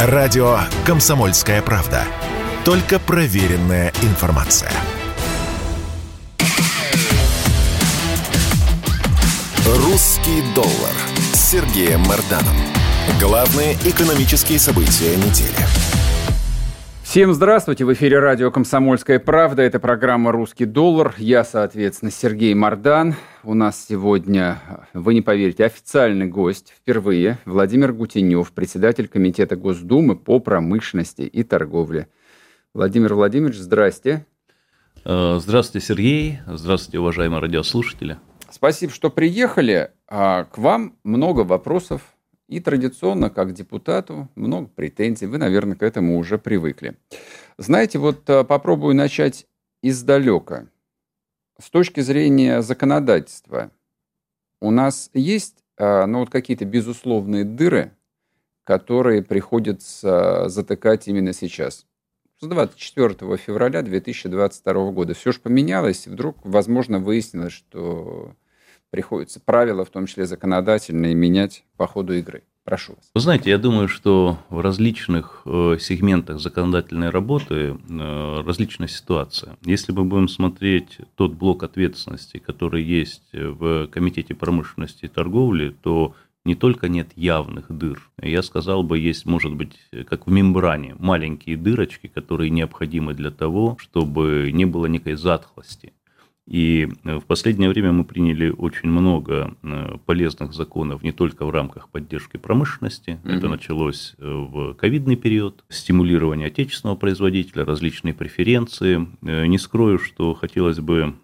Радио «Комсомольская правда». Только проверенная информация. «Русский доллар» с Сергеем Марданом. Главные экономические события недели. Всем здравствуйте! В эфире радио «Комсомольская правда». Это программа «Русский доллар». Я, соответственно, Сергей Мардан. У нас сегодня, вы не поверите, официальный гость впервые. Владимир Гутенев, председатель Комитета Госдумы по промышленности и торговле. Владимир Владимирович, здрасте. Э, здравствуйте, Сергей. Здравствуйте, уважаемые радиослушатели. Спасибо, что приехали. А, к вам много вопросов и традиционно, как депутату, много претензий. Вы, наверное, к этому уже привыкли. Знаете, вот а, попробую начать издалека. С точки зрения законодательства, у нас есть а, ну, вот какие-то безусловные дыры, которые приходится затыкать именно сейчас. С 24 февраля 2022 года. Все же поменялось, и вдруг, возможно, выяснилось, что приходится правила, в том числе законодательные, менять по ходу игры. Прошу вас. Вы знаете, я думаю, что в различных э, сегментах законодательной работы э, различная ситуация. Если мы будем смотреть тот блок ответственности, который есть в Комитете промышленности и торговли, то не только нет явных дыр, я сказал бы, есть, может быть, как в мембране, маленькие дырочки, которые необходимы для того, чтобы не было некой затхлости. И э, в последнее время мы приняли очень много э, полезных законов не только в рамках поддержки промышленности. Угу. Это началось э, в ковидный период. Стимулирование отечественного производителя, различные преференции. Не скрою, что хотелось бы,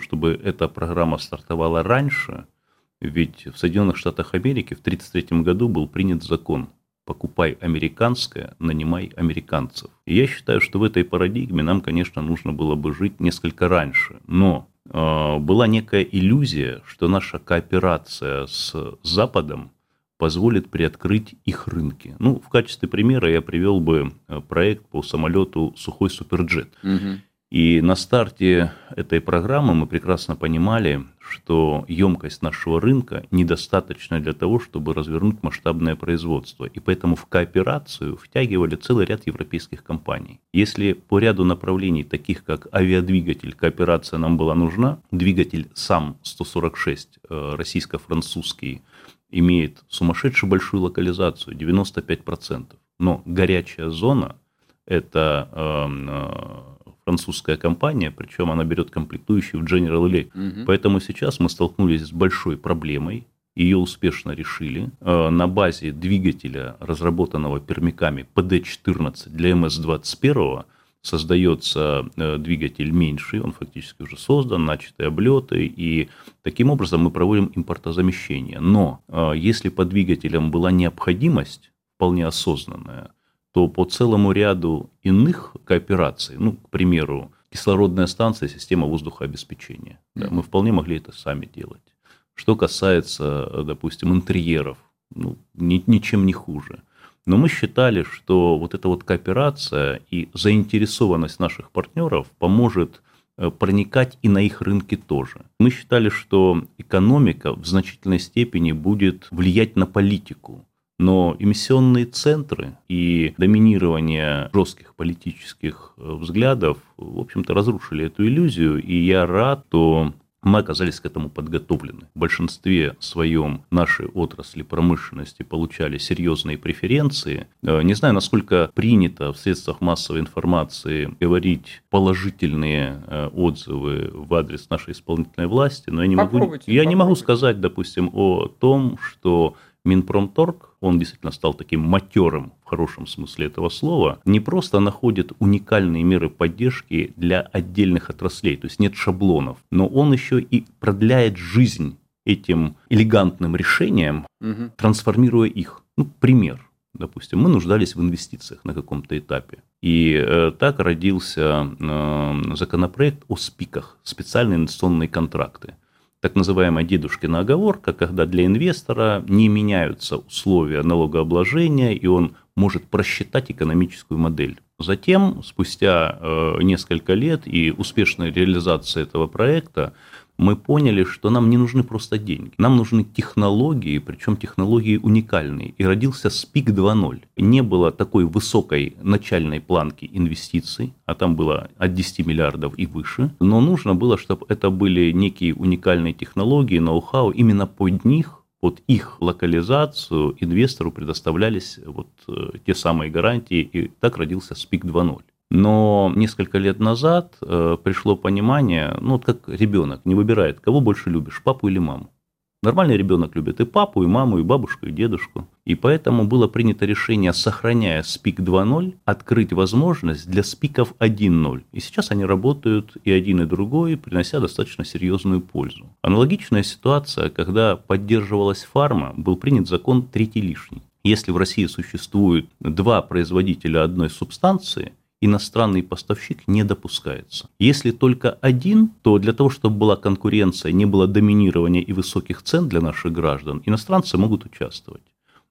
чтобы эта программа стартовала раньше. Ведь в Соединенных Штатах Америки в 1933 году был принят закон покупай американское, нанимай американцев. И я считаю, что в этой парадигме нам, конечно, нужно было бы жить несколько раньше. Но э, была некая иллюзия, что наша кооперация с Западом позволит приоткрыть их рынки. Ну, в качестве примера я привел бы э, проект по самолету «Сухой суперджет». Угу. И на старте этой программы мы прекрасно понимали, что емкость нашего рынка недостаточна для того, чтобы развернуть масштабное производство. И поэтому в кооперацию втягивали целый ряд европейских компаний. Если по ряду направлений, таких как авиадвигатель, кооперация нам была нужна, двигатель сам 146, э, российско-французский, имеет сумасшедшую большую локализацию, 95%. Но горячая зона – это эм, э, французская компания, причем она берет комплектующие в General Electric. Угу. Поэтому сейчас мы столкнулись с большой проблемой, ее успешно решили. Э, на базе двигателя, разработанного пермяками PD-14 для МС-21, создается э, двигатель меньший, он фактически уже создан, начаты облеты, и таким образом мы проводим импортозамещение. Но э, если по двигателям была необходимость, вполне осознанная, то по целому ряду иных коопераций, ну, к примеру, кислородная станция, система воздухообеспечения, да, мы вполне могли это сами делать. Что касается, допустим, интерьеров, ну, ни, ничем не хуже. Но мы считали, что вот эта вот кооперация и заинтересованность наших партнеров поможет э, проникать и на их рынки тоже. Мы считали, что экономика в значительной степени будет влиять на политику. Но эмиссионные центры и доминирование жестких политических э, взглядов, в общем-то, разрушили эту иллюзию, и я рад, что мы оказались к этому подготовлены. В большинстве своем нашей отрасли промышленности получали серьезные преференции. Э, не знаю, насколько принято в средствах массовой информации говорить положительные э, отзывы в адрес нашей исполнительной власти, но я не, могу, я не могу сказать, допустим, о том, что Минпромторг, он действительно стал таким матерым в хорошем смысле этого слова, не просто находит уникальные меры поддержки для отдельных отраслей, то есть нет шаблонов, но он еще и продляет жизнь этим элегантным решением, угу. трансформируя их. Ну, пример. Допустим, мы нуждались в инвестициях на каком-то этапе. И э, так родился э, законопроект о СПИКах, специальные инвестиционные контракты так называемая дедушкина оговорка, когда для инвестора не меняются условия налогообложения, и он может просчитать экономическую модель. Затем, спустя э, несколько лет и успешной реализации этого проекта, мы поняли, что нам не нужны просто деньги. Нам нужны технологии, причем технологии уникальные. И родился СПИК 2.0. Не было такой высокой начальной планки инвестиций, а там было от 10 миллиардов и выше. Но нужно было, чтобы это были некие уникальные технологии, ноу-хау. Именно под них под их локализацию инвестору предоставлялись вот э, те самые гарантии, и так родился СПИК 2.0. Но несколько лет назад э, пришло понимание, ну, вот как ребенок не выбирает, кого больше любишь, папу или маму. Нормальный ребенок любит и папу, и маму, и бабушку, и дедушку. И поэтому было принято решение, сохраняя СПИК 2.0, открыть возможность для СПИКов 1.0. И сейчас они работают и один, и другой, принося достаточно серьезную пользу. Аналогичная ситуация, когда поддерживалась фарма, был принят закон третий лишний. Если в России существует два производителя одной субстанции – иностранный поставщик не допускается. Если только один, то для того, чтобы была конкуренция, не было доминирования и высоких цен для наших граждан, иностранцы могут участвовать.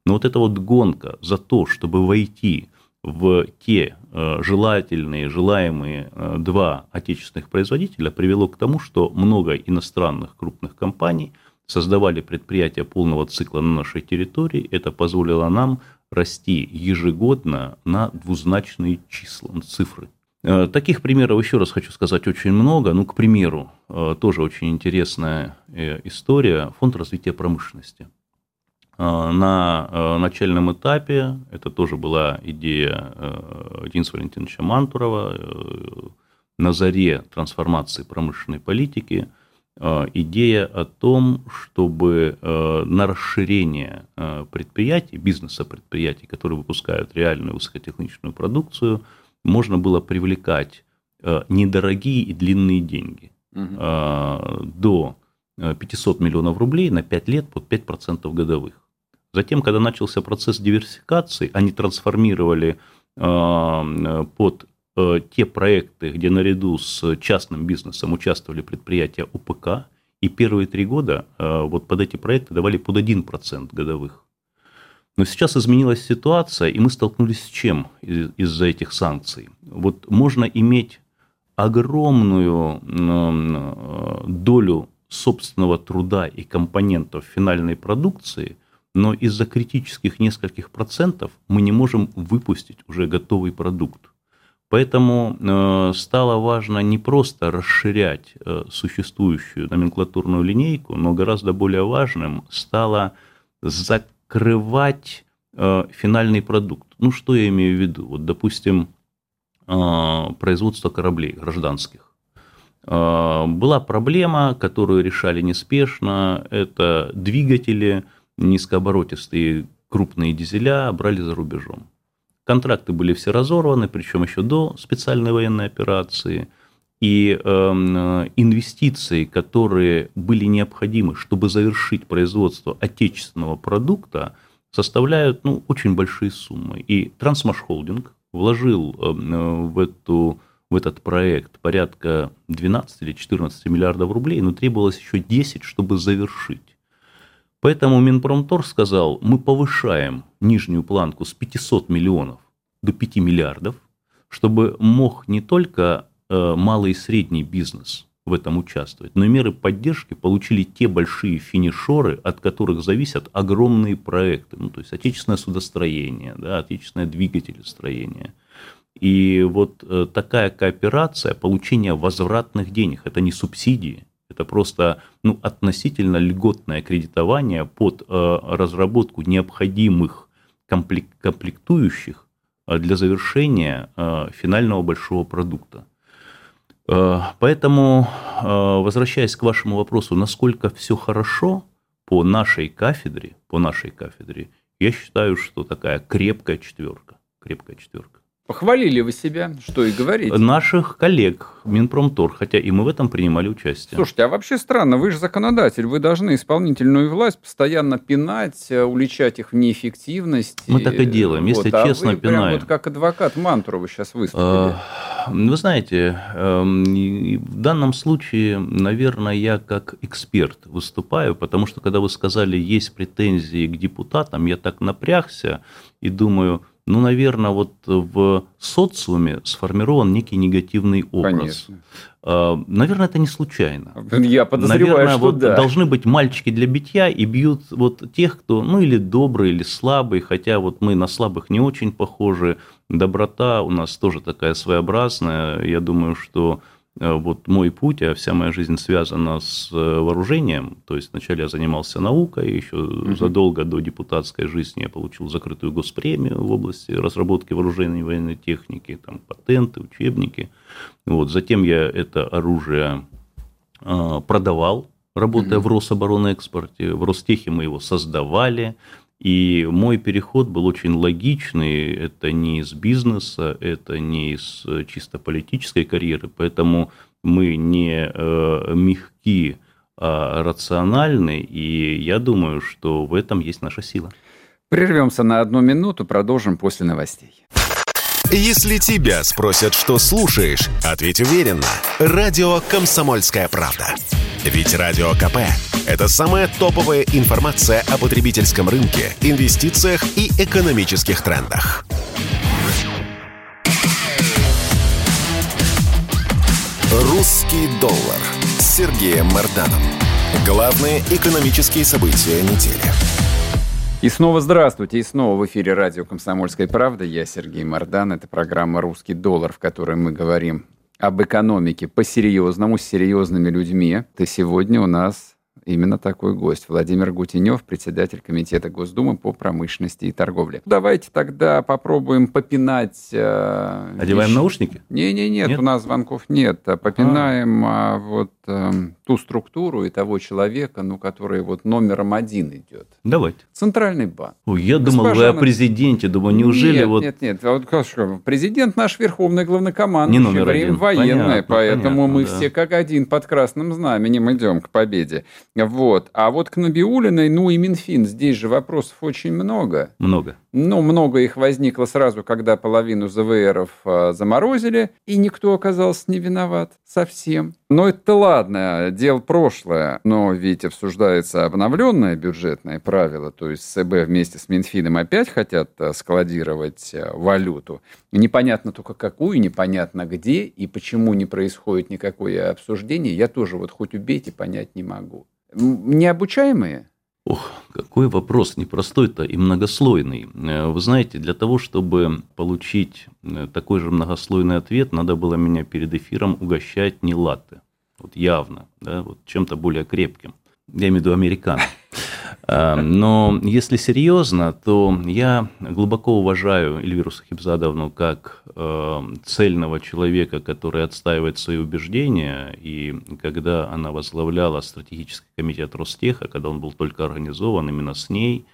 Но вот эта вот гонка за то, чтобы войти в те э, желательные, желаемые э, два отечественных производителя, привело к тому, что много иностранных крупных компаний создавали предприятия полного цикла на нашей территории. Это позволило нам расти ежегодно на двузначные числа, цифры. Э, таких примеров, еще раз хочу сказать, очень много. Ну, к примеру, э, тоже очень интересная э, история. Фонд развития промышленности. На начальном этапе, это тоже была идея Дениса Валентиновича Мантурова, на заре трансформации промышленной политики – идея о том, чтобы э, на расширение э, предприятий, бизнеса предприятий, которые выпускают реальную высокотехническую продукцию, можно было привлекать недорогие и длинные деньги угу. до 500 миллионов рублей на 5 лет под 5% годовых. Затем, когда начался процесс диверсификации, они трансформировали под Э, те проекты, где наряду с частным бизнесом участвовали предприятия УПК, и первые три года э, вот под эти проекты давали под 1% годовых. Но сейчас изменилась ситуация, и мы столкнулись с чем из-за этих санкций? Вот можно иметь огромную э, долю собственного труда и компонентов финальной продукции, но из-за критических нескольких процентов мы не можем выпустить уже готовый продукт. Поэтому э, стало важно не просто расширять э, существующую номенклатурную линейку, но гораздо более важным стало закрывать э, финальный продукт. Ну, что я имею в виду? Вот, допустим, производство кораблей гражданских. Была проблема, которую решали неспешно. Это двигатели низкооборотистые крупные дизеля брали за рубежом. Контракты были все разорваны, причем еще до специальной военной операции. И э, инвестиции, которые были необходимы, чтобы завершить производство отечественного продукта, составляют ну, очень большие суммы. И Трансмашхолдинг вложил э, в, эту, в этот проект порядка 12 или 14 миллиардов рублей, но требовалось еще 10, чтобы завершить. Поэтому Минпромторг сказал, мы повышаем нижнюю планку с 500 миллионов до 5 миллиардов, чтобы мог не только э, малый и средний бизнес в этом участвовать, но и меры поддержки получили те большие финишеры, от которых зависят огромные проекты, ну, то есть отечественное судостроение, да, отечественное двигателестроение. И вот э, такая кооперация, получение возвратных денег, это не субсидии, это просто ну, относительно льготное кредитование под э, разработку необходимых комплек комплектующих э, для завершения э, финального большого продукта. Поэтому, возвращаясь к вашему вопросу, насколько все хорошо по нашей кафедре, по нашей кафедре, я считаю, что такая крепкая четверка, крепкая четверка. Похвалили вы себя, что и говорить. Наших коллег Минпромтор, хотя и мы в этом принимали участие. Слушайте, а вообще странно, вы же законодатель, вы должны исполнительную власть постоянно пинать, э, уличать их в неэффективности. Мы так и делаем, если вот, честно, а вы пинаем. Прям вот как адвокат мантру вы сейчас выступили. А, вы знаете, эм, в данном случае, наверное, я как эксперт выступаю, потому что когда вы сказали, есть претензии к депутатам, я так напрягся и думаю, ну, наверное, вот в социуме сформирован некий негативный образ. Конечно. А, наверное, это не случайно. Я подозреваю, Наверное, что вот да. должны быть мальчики для битья и бьют вот тех, кто, ну, или добрый, или слабый, хотя вот мы на слабых не очень похожи. Доброта у нас тоже такая своеобразная. Я думаю, что вот мой путь, а вся моя жизнь связана с э, вооружением. То есть вначале я занимался наукой, еще угу. задолго до депутатской жизни я получил закрытую госпремию в области разработки вооруженной и военной техники, там патенты, учебники. Вот. Затем я это оружие э, продавал, работая угу. в Рособоронэкспорте. В Ростехе мы его создавали, и мой переход был очень логичный. Это не из бизнеса, это не из э, чисто политической карьеры. Поэтому мы не э, мягки, а рациональны. И я думаю, что в этом есть наша сила. Прервемся на одну минуту, продолжим после новостей. Если тебя спросят, что слушаешь, ответь уверенно. Радио «Комсомольская правда». Ведь Радио КП – это самая топовая информация о потребительском рынке, инвестициях и экономических трендах. «Русский доллар» с Сергеем Марданом. Главные экономические события недели. И снова здравствуйте, и снова в эфире радио «Комсомольская правда». Я Сергей Мордан. Это программа «Русский доллар», в которой мы говорим об экономике по-серьезному, с серьезными людьми. И сегодня у нас именно такой гость. Владимир Гутенев, председатель Комитета Госдумы по промышленности и торговле. Давайте тогда попробуем попинать... Э, Одеваем вещи. наушники? Не-не-нет, у нас звонков нет. А попинаем а. вот э, ту структуру и того человека, ну, который вот номером один идет. Давайте. Центральный банк. Ой, я Госпожа... думал, вы о президенте. Думаю, неужели нет, вот... Нет, нет, нет. Вот, президент наш верховный главнокомандующий. Не номер время один. военное, понятно, поэтому понятно, мы да. все как один под красным знаменем идем к победе. Вот. А вот к Набиулиной, ну и Минфин, здесь же вопросов очень много. Много. Ну, много их возникло сразу, когда половину ЗВРов а, заморозили, и никто оказался не виноват совсем. Но это ладно, дело прошлое. Но ведь обсуждается обновленное бюджетное правило, то есть ЦБ вместе с Минфином опять хотят а, складировать а, валюту. Непонятно только какую, непонятно где и почему не происходит никакое обсуждение. Я тоже вот хоть убейте, понять не могу необучаемые? Ох, какой вопрос непростой-то и многослойный. Э, вы знаете, для того, чтобы получить э, такой же многослойный ответ, надо было меня перед эфиром угощать не латте. Вот явно, да, вот чем-то более крепким. Я имею в виду американо. А, но если серьезно, то я глубоко уважаю Эльвиру Сахибзадовну как э, цельного человека, который отстаивает свои убеждения. И когда она возглавляла стратегический комитет Ростеха, когда он был только организован, именно с ней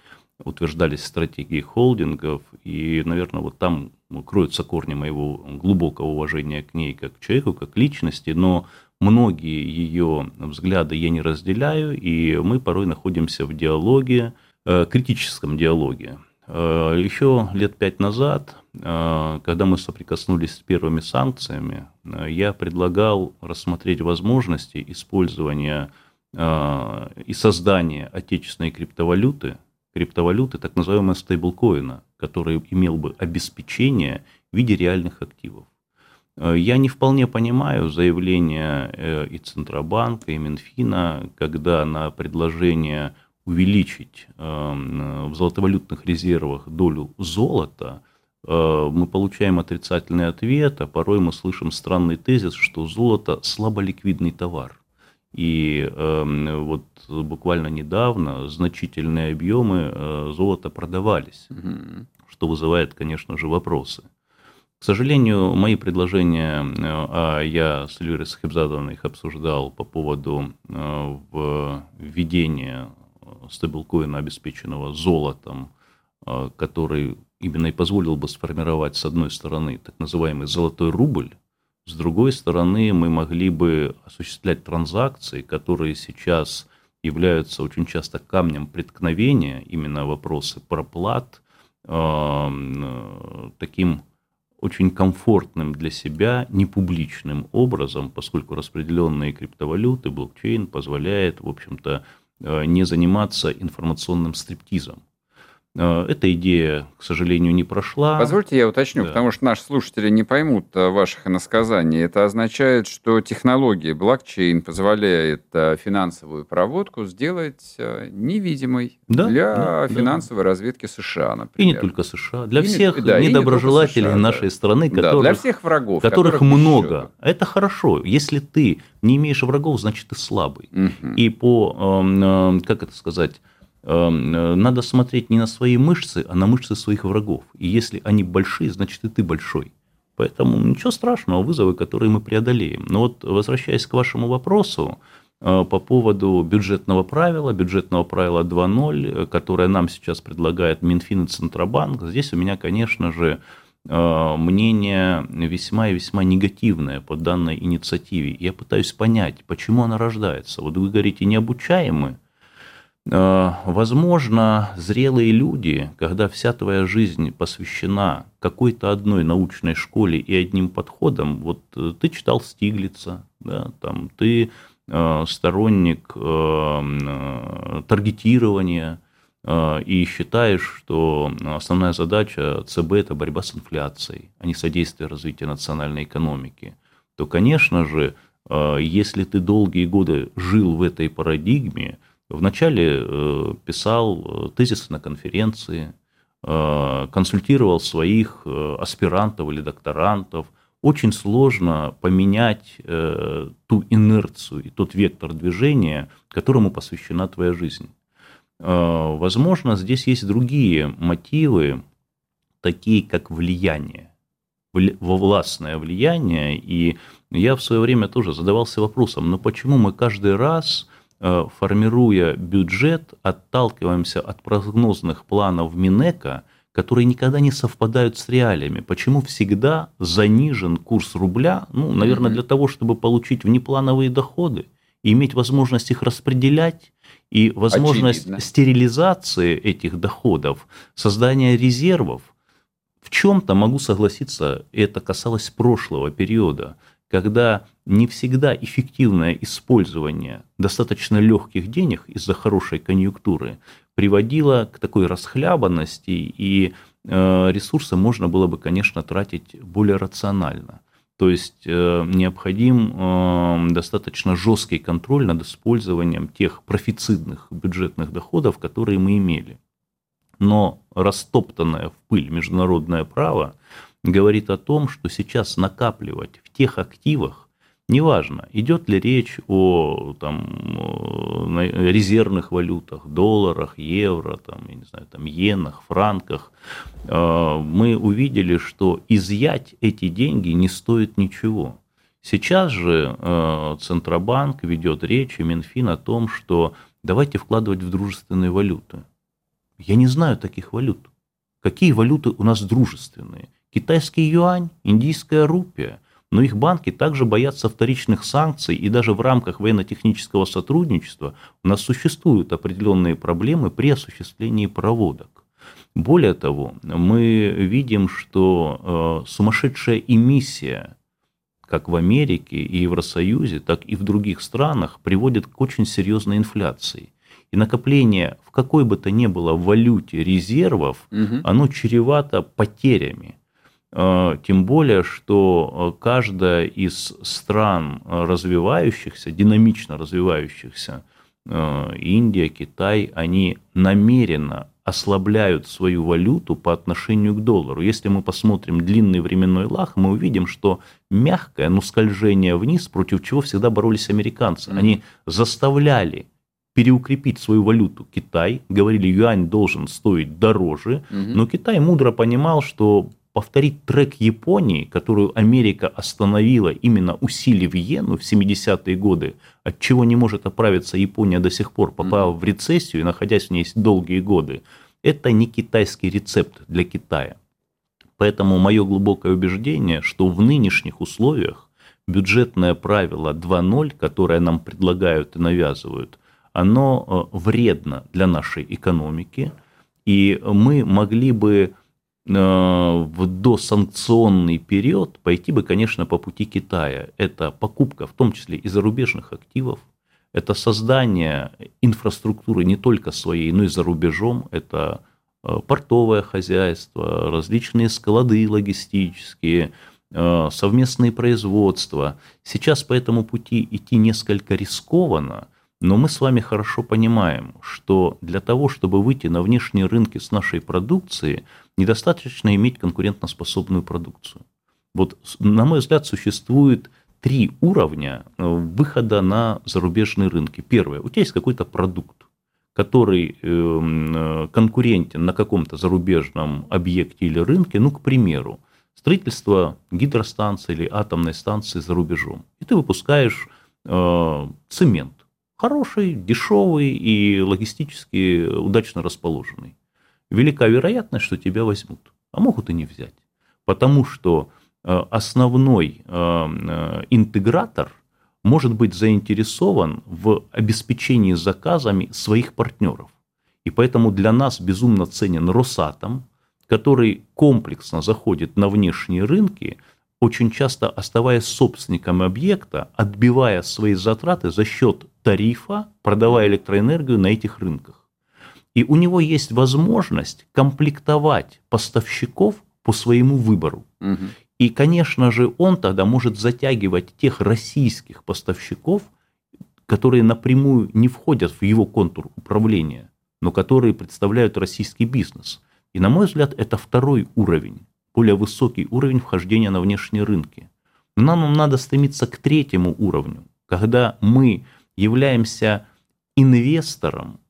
утверждались стратегии холдингов. И, наверное, вот там кроются корни моего глубокого уважения к ней как к человеку, как к личности. Но Многие ее взгляды я не разделяю, и мы порой находимся в диалоге, э, критическом диалоге. Э, Еще лет пять назад, э, когда мы соприкоснулись с первыми санкциями, я предлагал рассмотреть возможности использования и создания отечественной криптовалюты, криптовалюты, так называемого стейблкоина, который имел бы обеспечение в виде реальных активов. Э, я не вполне понимаю заявление э, и Центробанка, и Минфина, когда на предложение увеличить эм, в золотовалютных резервах долю золота, э, мы получаем отрицательный ответ, а порой мы слышим странный тезис, что золото слаболиквидный товар. И э, вот буквально недавно значительные объемы э, золота продавались, что вызывает, конечно же, вопросы. К сожалению, мои предложения, э, а я с Эльвирой Сахибзадовной их обсуждал по поводу э, введения стейблкоина, обеспеченного золотом, э, который именно и позволил бы сформировать, с одной стороны, так называемый золотой рубль, с другой стороны, мы могли бы осуществлять транзакции, которые сейчас являются очень часто камнем преткновения, именно вопросы проплат, таким очень комфортным для себя, непубличным образом, поскольку распределенные криптовалюты, блокчейн позволяет, в общем-то, э, не заниматься информационным стриптизом. Э, эта идея, к сожалению, не прошла. Позвольте я уточню, да. потому что наши слушатели не поймут э, ваших иносказаний. Это означает, что технология блокчейн позволяет э, финансовую проводку сделать невидимой да, для да, финансовой да. разведки США, например. И не только США, для и всех не, да, недоброжелателей США, нашей да. страны, которых, да, для всех врагов, которых, которых много. Еще. Это хорошо. Если ты не имеешь врагов, значит ты слабый. Угу. И по, эм, как это сказать надо смотреть не на свои мышцы, а на мышцы своих врагов. И если они большие, значит и ты большой. Поэтому ничего страшного, вызовы, которые мы преодолеем. Но вот возвращаясь к вашему вопросу э, по поводу бюджетного правила, бюджетного правила 2.0, которое нам сейчас предлагает Минфин и Центробанк, здесь у меня, конечно же, э, мнение весьма и весьма негативное по данной инициативе. Я пытаюсь понять, почему она рождается. Вот вы говорите, необучаемые, Э, возможно, зрелые люди, когда вся твоя жизнь посвящена какой-то одной научной школе и одним подходам, вот э, ты читал Стиглица, да, там, ты э, сторонник э, таргетирования э, и считаешь, что основная задача ЦБ – это борьба с инфляцией, а не содействие развитию национальной экономики, то, конечно же, э, если ты долгие годы жил в этой парадигме – Вначале э, писал э, тезисы на конференции, э, консультировал своих аспирантов или докторантов. Очень сложно поменять ту инерцию и тот вектор движения, которому посвящена твоя жизнь. Возможно, здесь есть другие мотивы, такие как влияние, властное влияние. И я в свое время тоже задавался вопросом, но почему мы каждый раз формируя бюджет, отталкиваемся от прогнозных планов Минэка, которые никогда не совпадают с реалиями. Почему всегда занижен курс рубля? Ну, наверное, для того, чтобы получить внеплановые доходы и иметь возможность их распределять, и возможность Очевидно. стерилизации этих доходов, создания резервов. В чем-то могу согласиться, это касалось прошлого периода – когда не всегда эффективное использование достаточно легких денег из-за хорошей конъюнктуры приводило к такой расхлябанности, и э, ресурсы можно было бы, конечно, тратить более рационально. То есть э, необходим э, достаточно жесткий контроль над использованием тех профицитных бюджетных доходов, которые мы имели. Но растоптанное в пыль международное право говорит о том, что сейчас накапливать в тех активах, неважно, идет ли речь о там, резервных валютах, долларах, евро, там, я не знаю, там, иенах, франках, э, мы увидели, что изъять эти деньги не стоит ничего. Сейчас же э, Центробанк ведет речь и Минфин о том, что давайте вкладывать в дружественные валюты. Я не знаю таких валют. Какие валюты у нас дружественные? Китайский юань, индийская рупия. Но их банки также боятся вторичных санкций, и даже в рамках военно-технического сотрудничества у нас существуют определенные проблемы при осуществлении проводок. Более того, мы видим, что э, сумасшедшая эмиссия как в Америке и Евросоюзе, так и в других странах приводит к очень серьезной инфляции. И накопление в какой бы то ни было валюте резервов, угу. оно чревато потерями. Э, тем более, что э, каждая из стран э, развивающихся, динамично развивающихся, Индия, Китай, они намеренно ослабляют свою валюту по отношению к доллару. Если мы посмотрим длинный временной лаг, мы увидим, что мягкое, но скольжение вниз, против чего всегда боролись американцы. Они заставляли переукрепить свою валюту Китай, говорили, юань должен стоить дороже, но Китай мудро понимал, что повторить трек Японии, которую Америка остановила, именно усилив иену в 70-е годы, от чего не может оправиться Япония до сих пор, попав в рецессию и находясь в ней долгие годы, это не китайский рецепт для Китая. Поэтому мое глубокое убеждение, что в нынешних условиях бюджетное правило 2.0, которое нам предлагают и навязывают, оно э, вредно для нашей экономики, и мы могли бы в досанкционный период пойти бы, конечно, по пути Китая. Это покупка, в том числе и зарубежных активов, это создание инфраструктуры не только своей, но и за рубежом, это э, портовое хозяйство, различные склады логистические, э, совместные производства. Сейчас по этому пути идти несколько рискованно, но мы с вами хорошо понимаем, что для того, чтобы выйти на внешние рынки с нашей продукцией, недостаточно иметь конкурентоспособную продукцию. Вот, на мой взгляд, существует три уровня э, выхода на зарубежные рынки. Первое, у тебя есть какой-то продукт, который эм, э, конкурентен на каком-то зарубежном объекте или рынке, ну, к примеру, строительство гидростанции или атомной станции за рубежом. И ты выпускаешь э, цемент хороший, дешевый и логистически удачно расположенный. Велика вероятность, что тебя возьмут, а могут и не взять. Потому что э, основной э, э, интегратор может быть заинтересован в обеспечении заказами своих партнеров. И поэтому для нас безумно ценен Росатом, который комплексно заходит на внешние рынки – очень часто оставаясь собственником объекта, отбивая свои затраты за счет тарифа, продавая электроэнергию на этих рынках. И у него есть возможность комплектовать поставщиков по своему выбору. Угу. И, конечно же, он тогда может затягивать тех российских поставщиков, которые напрямую не входят в его контур управления, но которые представляют российский бизнес. И, на мой взгляд, это второй уровень более высокий уровень вхождения на внешние рынки. Но нам надо стремиться к третьему уровню, когда мы являемся инвестором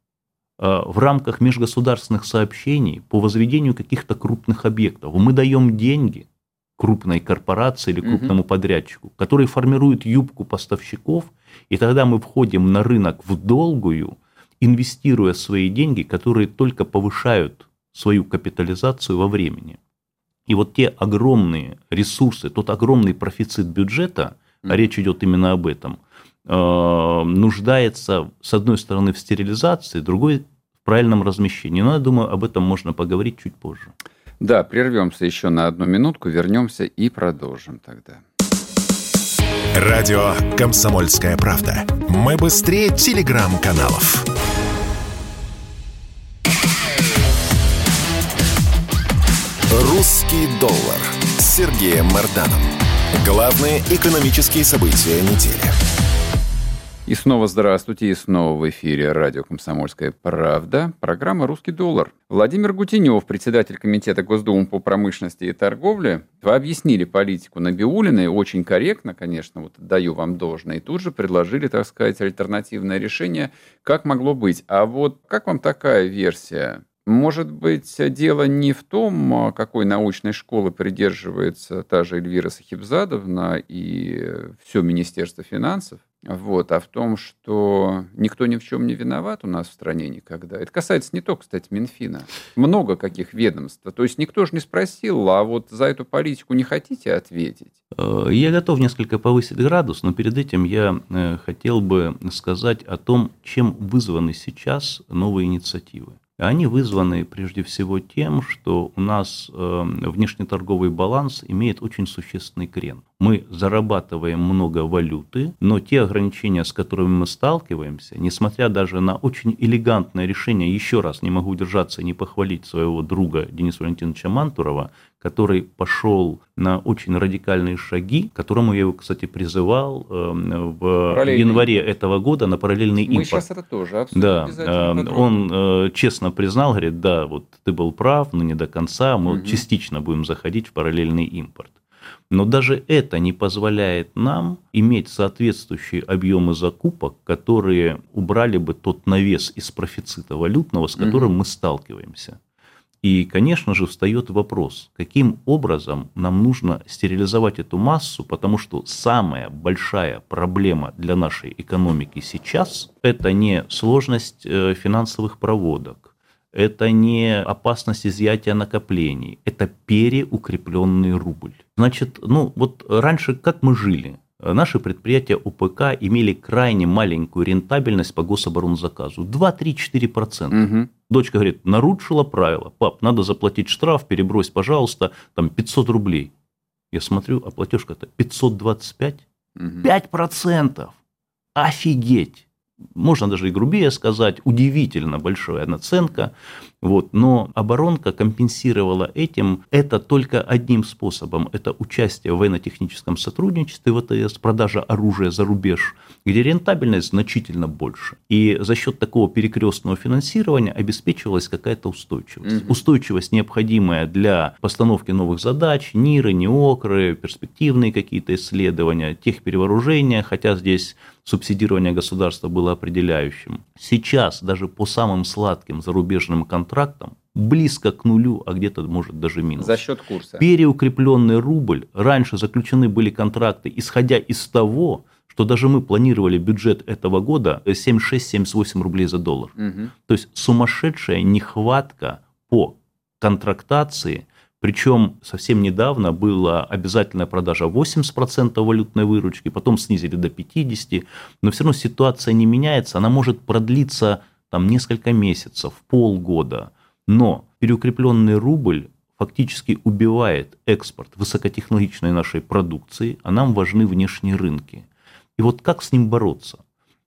в рамках межгосударственных сообщений по возведению каких-то крупных объектов. Мы даем деньги крупной корпорации или крупному угу. подрядчику, который формирует юбку поставщиков, и тогда мы входим на рынок в долгую, инвестируя свои деньги, которые только повышают свою капитализацию во времени. И вот те огромные ресурсы, тот огромный профицит бюджета, а речь идет именно об этом, э, нуждается, с одной стороны, в стерилизации, другой в правильном размещении. Но я думаю, об этом можно поговорить чуть позже. Да, прервемся еще на одну минутку, вернемся и продолжим тогда. Радио «Комсомольская правда». Мы быстрее телеграм-каналов. «Русский доллар» с Сергеем Марданом. Главные экономические события недели. И снова здравствуйте, и снова в эфире радио «Комсомольская правда», программа «Русский доллар». Владимир Гутенев, председатель Комитета Госдумы по промышленности и торговле, вы объяснили политику Набиулиной, очень корректно, конечно, вот даю вам должное, и тут же предложили, так сказать, альтернативное решение, как могло быть. А вот как вам такая версия? Может быть, дело не в том, а, какой научной школы придерживается та же Эльвира Сахибзадовна и все Министерство финансов, вот, а в том, что никто ни в чем не виноват у нас в стране никогда. Это касается не только, кстати, Минфина. Много каких ведомств. То есть никто же не спросил, а вот за эту политику не хотите ответить? Э, я готов несколько повысить градус, но перед этим я э, хотел бы сказать о том, чем вызваны сейчас новые инициативы. Они вызваны прежде всего тем, что у нас э, внешнеторговый баланс имеет очень существенный крен. Мы зарабатываем много валюты, но те ограничения, с которыми мы сталкиваемся, несмотря даже на очень элегантное решение, еще раз не могу удержаться и не похвалить своего друга Дениса Валентиновича Мантурова, который пошел на очень радикальные шаги, которому я его, кстати, призывал эм, в январе этого года на параллельный импорт. Мы сейчас это тоже обсудим. Да, эм, он э, честно признал, говорит, да, вот ты был прав, но не до конца, мы угу. частично будем заходить в параллельный импорт. Но даже это не позволяет нам иметь соответствующие объемы закупок, которые убрали бы тот навес из профицита валютного, с которым угу. мы сталкиваемся. И, конечно же, встает вопрос, каким образом нам нужно стерилизовать эту массу, потому что самая большая проблема для нашей экономики сейчас – это не сложность э, финансовых проводок, это не опасность изъятия накоплений, это переукрепленный рубль. Значит, ну вот раньше как мы жили? Наши предприятия УПК имели крайне маленькую рентабельность по гособоронзаказу. 2-3-4%. Угу. Дочка говорит, нарушила правила. Пап, надо заплатить штраф, перебрось, пожалуйста, там 500 рублей. Я смотрю, а платежка-то 525? Угу. 5%! Офигеть! Можно даже и грубее сказать, удивительно большая наценка. Вот. Но оборонка компенсировала этим это только одним способом. Это участие в военно-техническом сотрудничестве ВТС, продажа оружия за рубеж, где рентабельность значительно больше. И за счет такого перекрестного финансирования обеспечивалась какая-то устойчивость. Угу. Устойчивость необходимая для постановки новых задач, НИРы, НИОКРы, перспективные какие-то исследования, тех перевооружения, хотя здесь субсидирование государства было определяющим. Сейчас даже по самым сладким зарубежным контрактам близко к нулю, а где-то может даже минус. За счет курса. Переукрепленный рубль. Раньше заключены были контракты, исходя из того, что даже мы планировали бюджет этого года 76-78 рублей за доллар. Угу. То есть сумасшедшая нехватка по контрактации причем совсем недавно была обязательная продажа 80% валютной выручки, потом снизили до 50%, но все равно ситуация не меняется, она может продлиться там несколько месяцев, полгода. Но переукрепленный рубль фактически убивает экспорт высокотехнологичной нашей продукции, а нам важны внешние рынки. И вот как с ним бороться?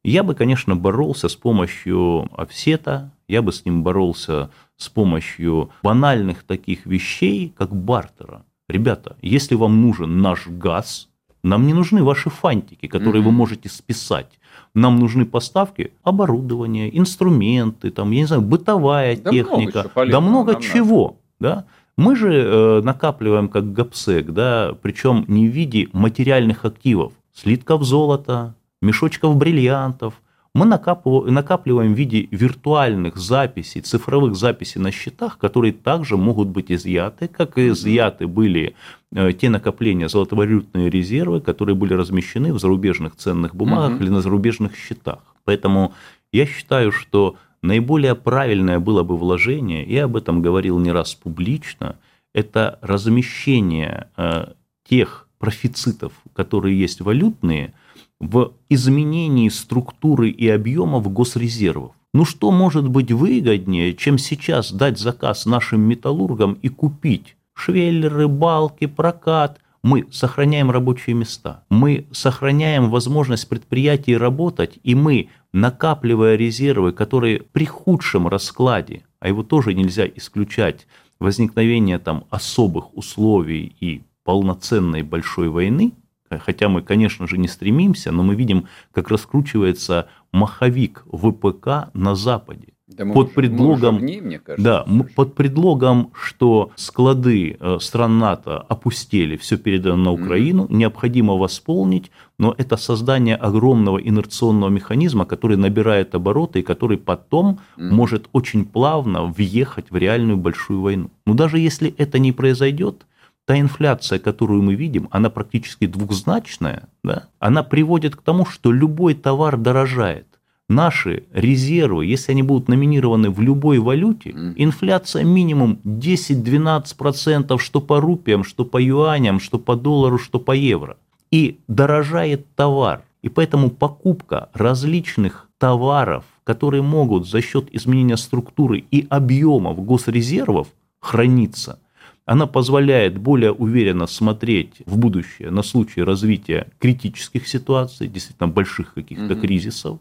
Я бы, конечно, боролся с помощью офсета, я бы с ним боролся с помощью банальных таких вещей, как бартера. Ребята, если вам нужен наш газ, нам не нужны ваши фантики, которые mm-hmm. вы можете списать. Нам нужны поставки оборудования, инструменты, там, я не знаю, бытовая да техника, много да много чего. Да? Мы же э, накапливаем как ГАПСЕК, да, причем не в виде материальных активов, слитков золота, мешочков бриллиантов, мы накапливаем в виде виртуальных записей, цифровых записей на счетах, которые также могут быть изъяты, как и изъяты были э, те накопления золотовалютные резервы, которые были размещены в зарубежных ценных бумагах угу. или на зарубежных счетах. Поэтому я считаю, что наиболее правильное было бы вложение, я об этом говорил не раз публично, это размещение э, тех профицитов, которые есть валютные – в изменении структуры и объемов госрезервов. Ну что может быть выгоднее, чем сейчас дать заказ нашим металлургам и купить швеллеры, балки, прокат? Мы сохраняем рабочие места, мы сохраняем возможность предприятий работать, и мы, накапливая резервы, которые при худшем раскладе, а его тоже нельзя исключать, возникновение там особых условий и полноценной большой войны – хотя мы, конечно же, не стремимся, но мы видим, как раскручивается маховик ВПК на Западе. Да под уже, предлогом, ней, мне кажется, да, под предлогом, что склады э, стран НАТО опустели, все передано на Украину, mm-hmm. необходимо восполнить, но это создание огромного инерционного механизма, который набирает обороты и который потом mm-hmm. может очень плавно въехать в реальную большую войну. Но даже если это не произойдет, та инфляция, которую мы видим, она практически двухзначная, да, она приводит к тому, что любой товар дорожает. Наши резервы, если они будут номинированы в любой валюте, инфляция минимум 10-12%, что по рупиям, что по юаням, что по доллару, что по евро. И дорожает товар. И поэтому покупка различных товаров, которые могут за счет изменения структуры и объемов госрезервов храниться – она позволяет более уверенно смотреть в будущее на случай развития критических ситуаций, действительно больших каких-то угу. кризисов.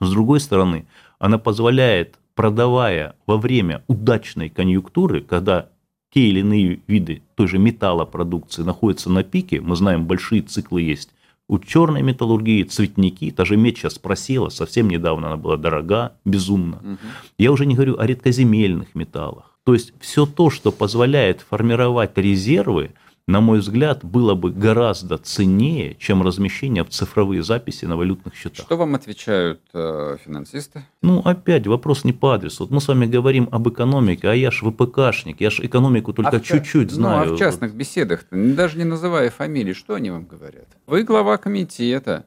С другой стороны, она позволяет, продавая во время удачной конъюнктуры, когда те или иные виды той же металлопродукции находятся на пике, мы знаем, большие циклы есть, у черной металлургии, цветники, та же медь сейчас просела, совсем недавно она была дорога, безумно. Угу. Я уже не говорю о редкоземельных металлах. То есть все то, что позволяет формировать резервы, на мой взгляд, было бы гораздо ценнее, чем размещение в цифровые записи на валютных счетах. Что вам отвечают э, финансисты? Ну, опять вопрос не по адресу. Вот мы с вами говорим об экономике, а я ж ВПКшник, я ж экономику только а чуть-чуть в, знаю. Ну, а в частных беседах, даже не называя фамилии, что они вам говорят? Вы глава комитета,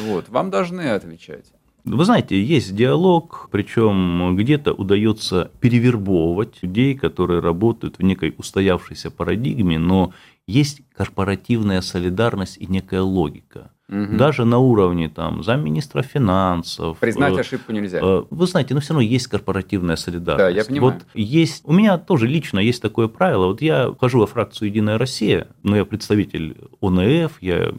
вот, вам должны отвечать. Вы знаете, есть диалог, причем где-то удается перевербовывать людей, которые работают в некой устоявшейся парадигме, но есть корпоративная солидарность и некая логика. Угу. Даже на уровне там, замминистра финансов. Признать э, ошибку нельзя. Э, вы знаете, но все равно есть корпоративная солидарность. Да, я понимаю. Вот есть, у меня тоже лично есть такое правило. Вот я вхожу во фракцию «Единая Россия», но я представитель ОНФ, я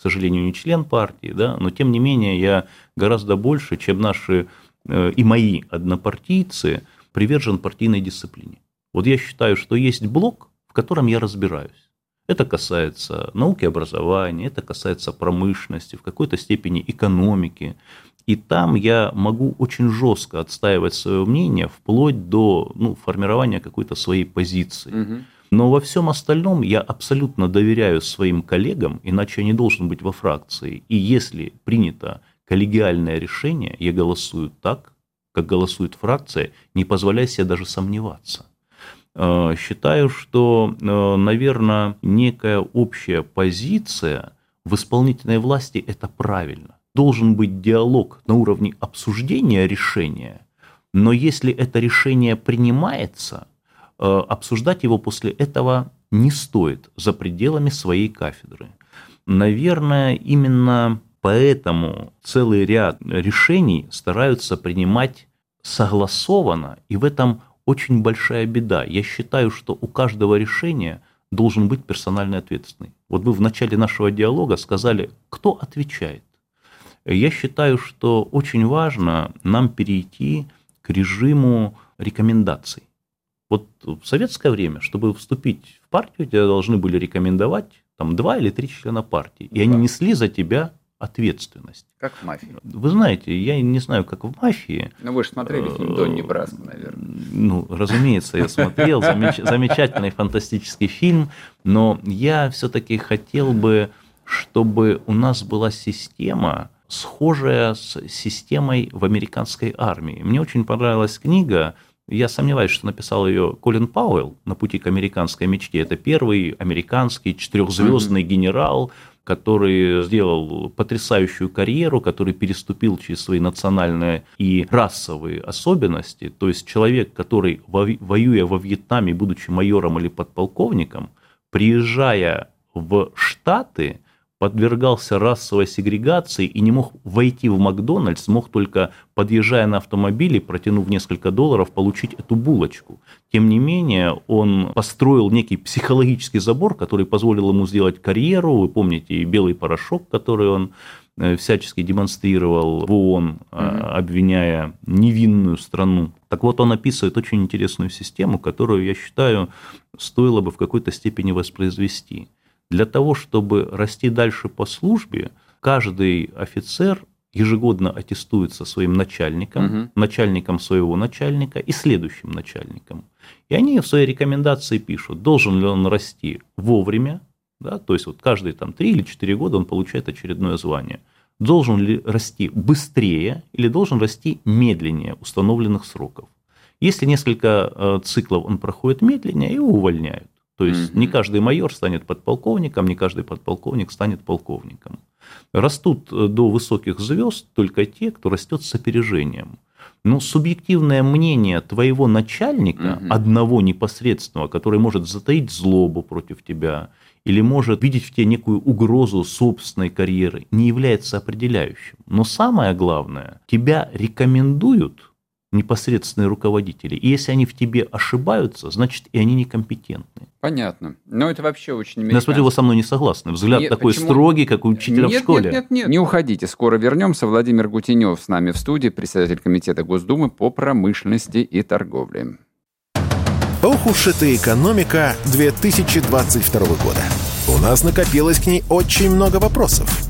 к сожалению, не член партии, да, но тем не менее я гораздо больше, чем наши э, и мои однопартийцы, привержен партийной дисциплине. Вот я считаю, что есть блок, в котором я разбираюсь. Это касается науки и образования, это касается промышленности, в какой-то степени экономики. И там я могу очень жестко отстаивать свое мнение, вплоть до ну, формирования какой-то своей позиции. Угу. Но во всем остальном я абсолютно доверяю своим коллегам, иначе я не должен быть во фракции. И если принято коллегиальное решение, я голосую так, как голосует фракция, не позволяя себе даже сомневаться. Э, считаю, что, э, наверное, некая общая позиция в исполнительной власти – это правильно. Должен быть диалог на уровне обсуждения решения, но если это решение принимается, э, обсуждать его после этого не стоит за пределами своей кафедры. Наверное, именно поэтому целый ряд решений стараются принимать согласованно, и в этом очень большая беда. Я считаю, что у каждого решения должен быть персональный ответственный. Вот вы в начале нашего диалога сказали, кто отвечает. Я считаю, что очень важно нам перейти к режиму рекомендаций. Вот в советское время, чтобы вступить в партию, тебя должны были рекомендовать там два или три члена партии, и они несли за тебя ответственность. Как в мафии. Вы знаете, я не знаю, как в мафии. Ну, вы же смотрели фильм «Донни Браско», наверное. Ну, разумеется, я смотрел. Замеч... Замечательный фантастический фильм. Но я все-таки хотел бы, чтобы у нас была система, схожая с системой в американской армии. Мне очень понравилась книга я сомневаюсь, что написал ее Колин Пауэлл на пути к американской мечте. Это первый американский четырехзвездный mm-hmm. генерал, который сделал потрясающую карьеру, который переступил через свои национальные и расовые особенности. То есть человек, который, воюя во Вьетнаме, будучи майором или подполковником, приезжая в Штаты, подвергался расовой сегрегации и не мог войти в Макдональдс, мог только, подъезжая на автомобиле, протянув несколько долларов, получить эту булочку. Тем не менее, он построил некий психологический забор, который позволил ему сделать карьеру. Вы помните и белый порошок, который он э, всячески демонстрировал в ООН, угу. обвиняя невинную страну. Так вот, он описывает очень интересную систему, которую, я считаю, стоило бы в какой-то степени воспроизвести. Для того, чтобы расти дальше по службе, каждый офицер ежегодно аттестуется своим начальником, угу. начальником своего начальника и следующим начальником. И они в своей рекомендации пишут, должен ли он расти вовремя, да, то есть вот каждые там 3 или 4 года он получает очередное звание. Должен ли расти быстрее или должен расти медленнее установленных сроков. Если несколько э, циклов он проходит медленнее, его увольняют. То есть mm-hmm. не каждый майор станет подполковником, не каждый подполковник станет полковником. Растут э, до высоких звезд только те, кто растет с опережением. Но субъективное мнение твоего начальника, угу. одного непосредственного, который может затаить злобу против тебя или может видеть в тебе некую угрозу собственной карьеры, не является определяющим. Но самое главное, тебя рекомендуют непосредственные руководители. И если они в тебе ошибаются, значит и они некомпетентны. Понятно. Но это вообще очень американский. Я смотрю, вы со мной не согласны. Взгляд нет, такой почему? строгий, как у учителя нет, в школе. Нет, нет, нет. Не уходите. Скоро вернемся. Владимир Гутенев с нами в студии, председатель комитета Госдумы по промышленности и торговле. Ох уж эта экономика 2022 года. У нас накопилось к ней очень много вопросов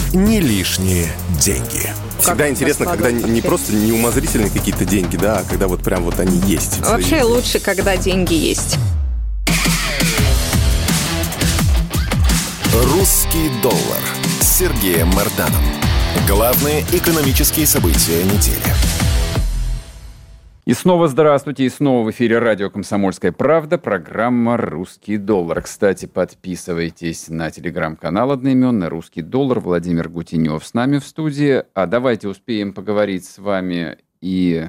«Не лишние деньги». Всегда интересно, когда не просто неумозрительные какие-то деньги, да, а когда вот прям вот они есть. Вообще лучше, когда деньги есть. «Русский доллар» с Сергеем Марданом. Главные экономические события недели. И снова здравствуйте, и снова в эфире радио «Комсомольская правда», программа «Русский доллар». Кстати, подписывайтесь на телеграм-канал одноименный «Русский доллар». Владимир Гутенев с нами в студии. А давайте успеем поговорить с вами и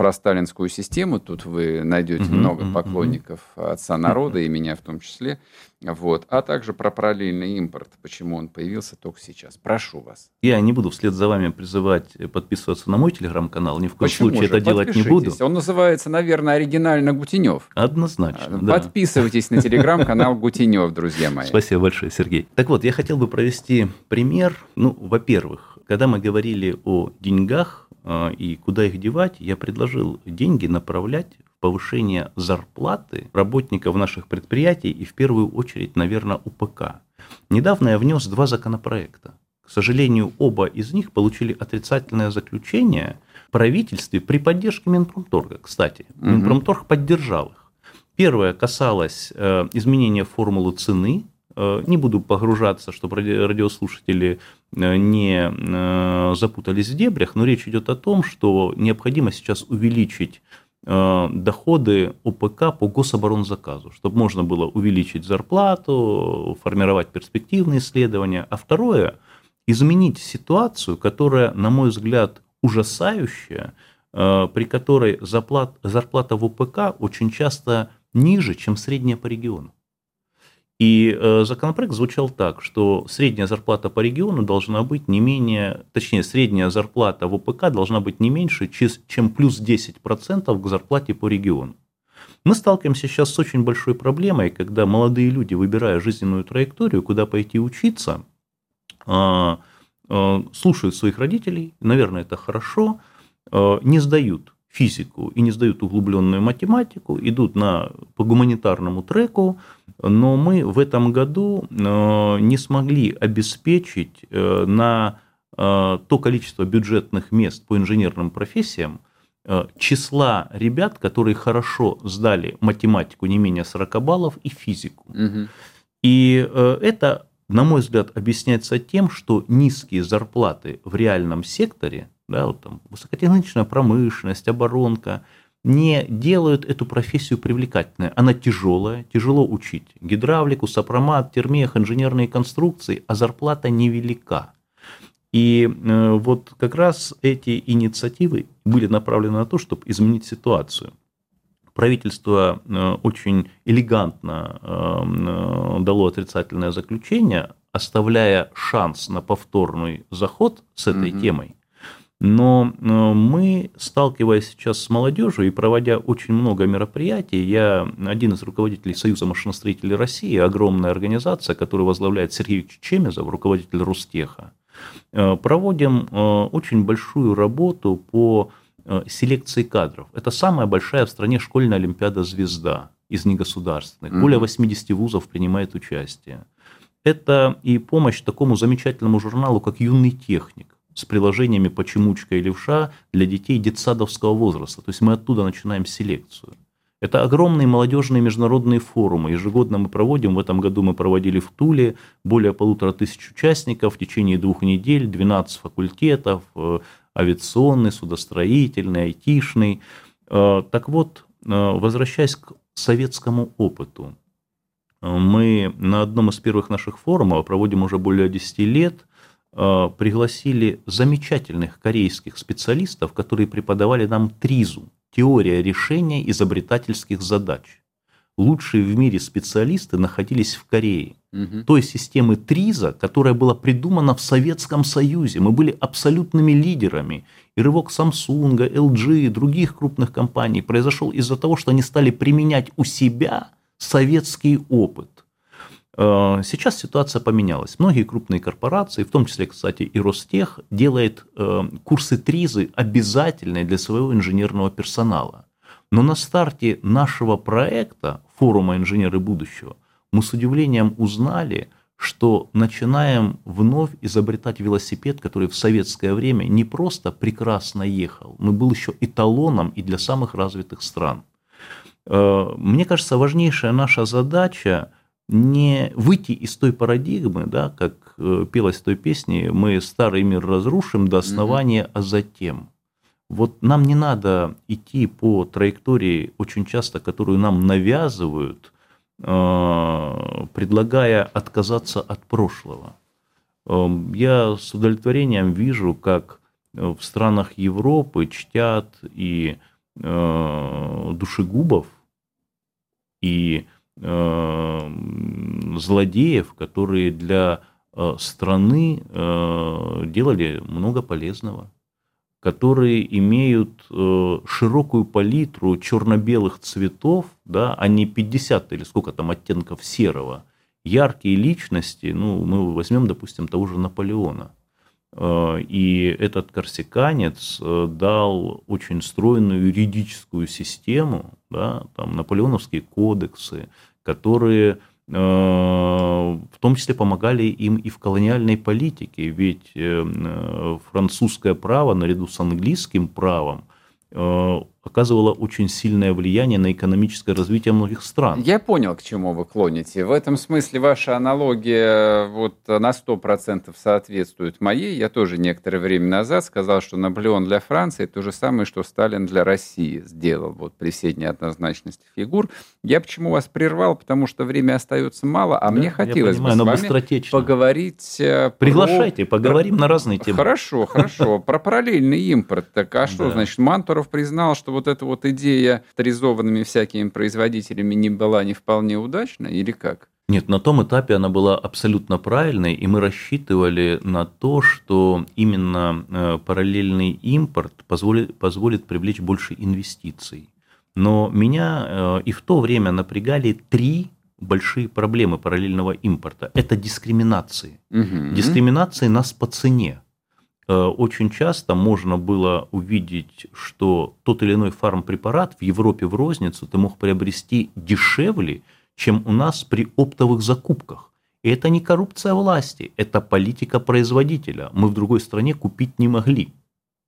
про сталинскую систему. Тут вы найдете угу, много угу, поклонников угу. отца народа, и меня в том числе. Вот. А также про параллельный импорт, почему он появился только сейчас. Прошу вас. Я не буду вслед за вами призывать подписываться на мой телеграм-канал, ни в коем почему случае же? это делать не буду. Он называется, наверное, оригинально Гутенев. Однозначно, да. Подписывайтесь на телеграм-канал Гутенев, друзья мои. Спасибо большое, Сергей. Так вот, я хотел бы провести пример. Ну, во-первых, когда мы говорили о деньгах, а, и куда их девать, я предложил деньги направлять в повышение зарплаты работников наших предприятий и в первую очередь, наверное, УПК. Недавно я внес два законопроекта. К сожалению, оба из них получили отрицательное заключение в правительстве при поддержке Минпромторга. Кстати, Минпромторг поддержал их. Первое касалось э, изменения формулы цены не буду погружаться, чтобы радиослушатели э, не э, запутались в дебрях, но речь идет о том, что необходимо сейчас увеличить доходы ОПК по гособоронзаказу, чтобы можно было увеличить зарплату, формировать перспективные исследования. А второе, изменить ситуацию, которая, на мой взгляд, ужасающая, при которой зарплата в ОПК очень часто ниже, чем средняя по региону. И э, законопроект звучал так, что средняя зарплата по региону должна быть не менее, точнее, средняя зарплата в ОПК должна быть не меньше, чем плюс 10% к зарплате по региону. Мы сталкиваемся сейчас с очень большой проблемой, когда молодые люди, выбирая жизненную траекторию, куда пойти учиться, а, а, слушают своих родителей, наверное, это хорошо, а, не сдают физику и не сдают углубленную математику, идут на, по гуманитарному треку, но мы в этом году э, не смогли обеспечить э, на э, то количество бюджетных мест по инженерным профессиям числа ребят, которые хорошо сдали математику не менее 40 баллов и физику. Угу. И это, на мой взгляд, объясняется тем, что низкие зарплаты в реальном секторе да, вот там, высокотехнологичная промышленность, оборонка, не делают эту профессию привлекательной. Она тяжелая, тяжело учить. Гидравлику, сопромат, термех, инженерные конструкции, а зарплата невелика. И э, вот как раз эти инициативы были направлены на то, чтобы изменить ситуацию. Правительство э, очень элегантно э, дало отрицательное заключение, оставляя шанс на повторный заход с этой угу. темой. Но э, мы, сталкиваясь сейчас с молодежью и проводя очень много мероприятий, я один из руководителей Союза машиностроителей России, огромная организация, которую возглавляет Сергей Чемезов, руководитель Рустеха, э, проводим э, очень большую работу по селекции кадров. Это самая большая в стране школьная олимпиада «Звезда» из негосударственных. Более 80 вузов принимает участие. Это и помощь такому замечательному журналу, как «Юный техник» с приложениями «Почемучка» и «Левша» для детей детсадовского возраста. То есть мы оттуда начинаем селекцию. Это огромные молодежные международные форумы. Ежегодно мы проводим, в этом году мы проводили в Туле более полутора тысяч участников в течение двух недель, 12 факультетов, э, авиационный, судостроительный, айтишный. Э, так вот, э, возвращаясь к советскому опыту, мы на одном из первых наших форумов, проводим уже более 10 лет, пригласили замечательных корейских специалистов, которые преподавали нам ТРИЗу – теория решения изобретательских задач. Лучшие в мире специалисты находились в Корее. Угу. Той системы ТРИЗа, которая была придумана в Советском Союзе. Мы были абсолютными лидерами. И рывок Samsung, LG и других крупных компаний произошел из-за того, что они стали применять у себя советский опыт. Э, сейчас ситуация поменялась. Многие крупные корпорации, в том числе, кстати, и Ростех, делает э, курсы ТРИЗы обязательные для своего инженерного персонала. Но на старте нашего проекта форума «Инженеры будущего» мы с удивлением узнали, что начинаем вновь изобретать велосипед, который в советское время не просто прекрасно ехал, но был еще эталоном и для самых развитых стран. Э, мне кажется, важнейшая наша задача – не выйти из той парадигмы, да, как э, пелось в той песне, мы старый мир разрушим до основания, а затем. Вот нам не надо идти по траектории, очень часто, которую нам навязывают, э, предлагая отказаться от прошлого. Эм, я с удовлетворением вижу, как в странах Европы чтят и э, душегубов и э, злодеев, которые для э, страны э, делали много полезного, которые имеют э, широкую палитру черно-белых цветов, да, а не 50 или сколько там оттенков серого. Яркие личности, ну, мы возьмем, допустим, того же Наполеона – Э, и этот корсиканец э, дал очень стройную юридическую систему, да, там наполеоновские кодексы, которые э, в том числе помогали им и в колониальной политике, ведь французское право наряду с английским правом оказывало очень сильное влияние на экономическое развитие многих стран. Я понял, к чему вы клоните. В этом смысле ваша аналогия вот на 100% соответствует моей. Я тоже некоторое время назад сказал, что Наполеон для Франции то же самое, что Сталин для России сделал вот при всей неоднозначности фигур. Я почему вас прервал? Потому что время остается мало, а да, мне хотелось понимаю, бы с вами поговорить... Э, Приглашайте, про... поговорим на разные темы. Хорошо, хорошо. Про параллельный импорт. Так а что, значит, Мантуров признал, что вот эта вот идея авторизованными всякими производителями не была не вполне удачна или как? Нет, на том этапе она была абсолютно правильной, и мы рассчитывали на то, что именно э, параллельный импорт позволит, позволит привлечь больше инвестиций. Но меня э, и в то время напрягали три большие проблемы параллельного импорта. Это дискриминации. Угу. Дискриминации нас по цене. Э, очень часто можно было увидеть, что тот или иной фармпрепарат в Европе в розницу ты мог приобрести дешевле, чем у нас при оптовых закупках. И это не коррупция власти, это политика производителя. Мы в другой стране купить не могли.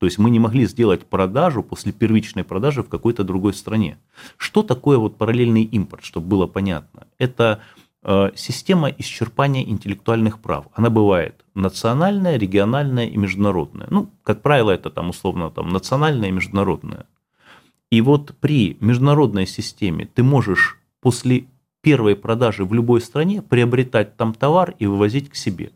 То есть мы не могли сделать продажу после первичной продажи в какой-то другой стране. Что такое вот параллельный импорт, чтобы было понятно? Это Э, система исчерпания интеллектуальных прав. Она бывает национальная, региональная и международная. Ну, как правило, это там условно там национальная и международная. И вот при международной системе ты можешь после первой продажи в любой стране приобретать там товар и вывозить к себе.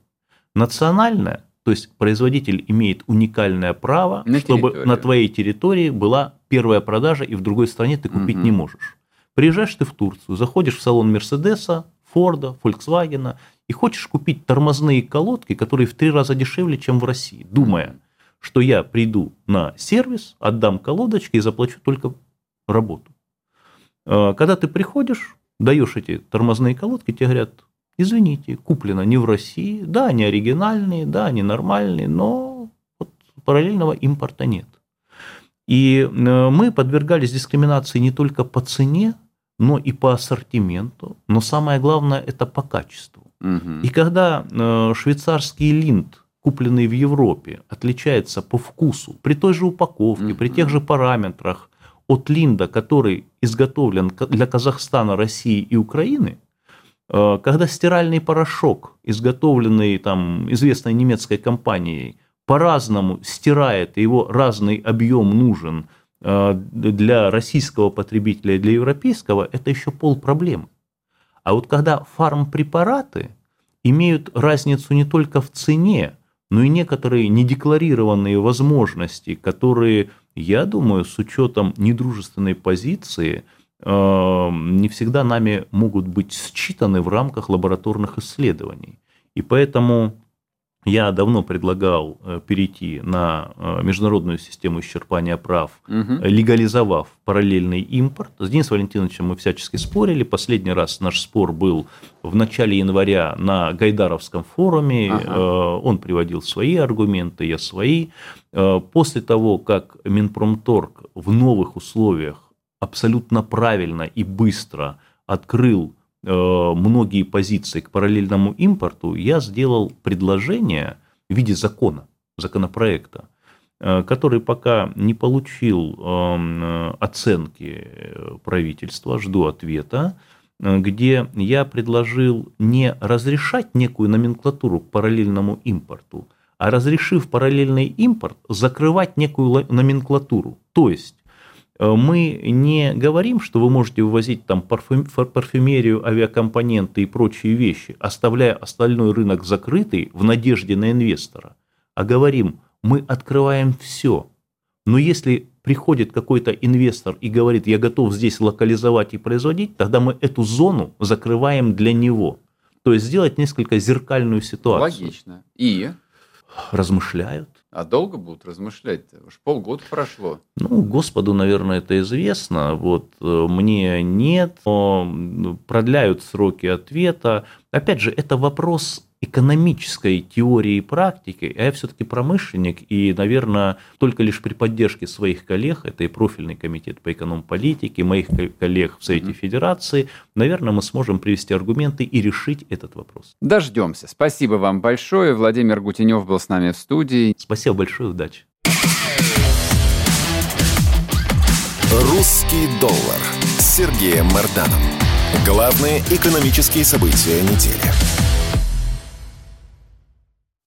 Национальная, то есть производитель имеет уникальное право, на чтобы территорию. на твоей территории была первая продажа, и в другой стране ты купить угу. не можешь. Приезжаешь ты в Турцию, заходишь в салон Мерседеса, Форда, Volkswagen, и хочешь купить тормозные колодки, которые в три раза дешевле, чем в России, думая, что я приду на сервис, отдам колодочки и заплачу только работу. А, когда ты приходишь, даешь эти тормозные колодки, тебе говорят, извините, куплено не в России, да, они оригинальные, да, они нормальные, но вот параллельного импорта нет. И э, мы подвергались дискриминации не только по цене, но и по ассортименту, но самое главное это по качеству. Угу. И когда э, швейцарский линд, купленный в Европе, отличается по вкусу, при той же упаковке, угу. при тех же параметрах от линда, который изготовлен для Казахстана, России и Украины, э, когда стиральный порошок, изготовленный там известной немецкой компанией, по-разному стирает, его разный объем нужен – для российского потребителя и для европейского это еще пол проблемы. А вот когда фармпрепараты имеют разницу не только в цене, но и некоторые недекларированные возможности, которые, я думаю, с учетом недружественной позиции, э, не всегда нами могут быть считаны в рамках лабораторных исследований. И поэтому я давно предлагал э, перейти на э, международную систему исчерпания прав, угу. легализовав параллельный импорт. С Денисом Валентиновичем мы всячески спорили. Последний раз наш спор был в начале января на Гайдаровском форуме. Ага. Он приводил свои аргументы, я свои. После того, как Минпромторг в новых условиях абсолютно правильно и быстро открыл многие позиции к параллельному импорту, я сделал предложение в виде закона, законопроекта, э, который пока не получил эм, оценки правительства, жду ответа, э, где я предложил не разрешать некую номенклатуру к параллельному импорту, а разрешив параллельный импорт, закрывать некую номенклатуру. То есть Э, мы не говорим, что вы можете вывозить там парфюмерию, авиакомпоненты и прочие вещи, оставляя остальной рынок закрытый в надежде на инвестора, а говорим, мы открываем все. Но если приходит какой-то инвестор и говорит, я готов здесь локализовать и производить, тогда мы эту зону закрываем для него. То есть сделать несколько зеркальную ситуацию. Логично. И? Размышляют. А долго будут размышлять? Уж полгода прошло. Ну, Господу, наверное, это известно. Вот э, мне нет. Но продляют сроки ответа. Опять же, это вопрос экономической теории и практики, а я все-таки промышленник, и, наверное, только лишь при поддержке своих коллег, это и профильный комитет по эконом-политике, моих коллег в Совете mm-hmm. Федерации, наверное, мы сможем привести аргументы и решить этот вопрос. Дождемся. Спасибо вам большое. Владимир Гутенев был с нами в студии. Спасибо большое, удачи. «Русский доллар» с Сергеем Марданом. Главные экономические события недели.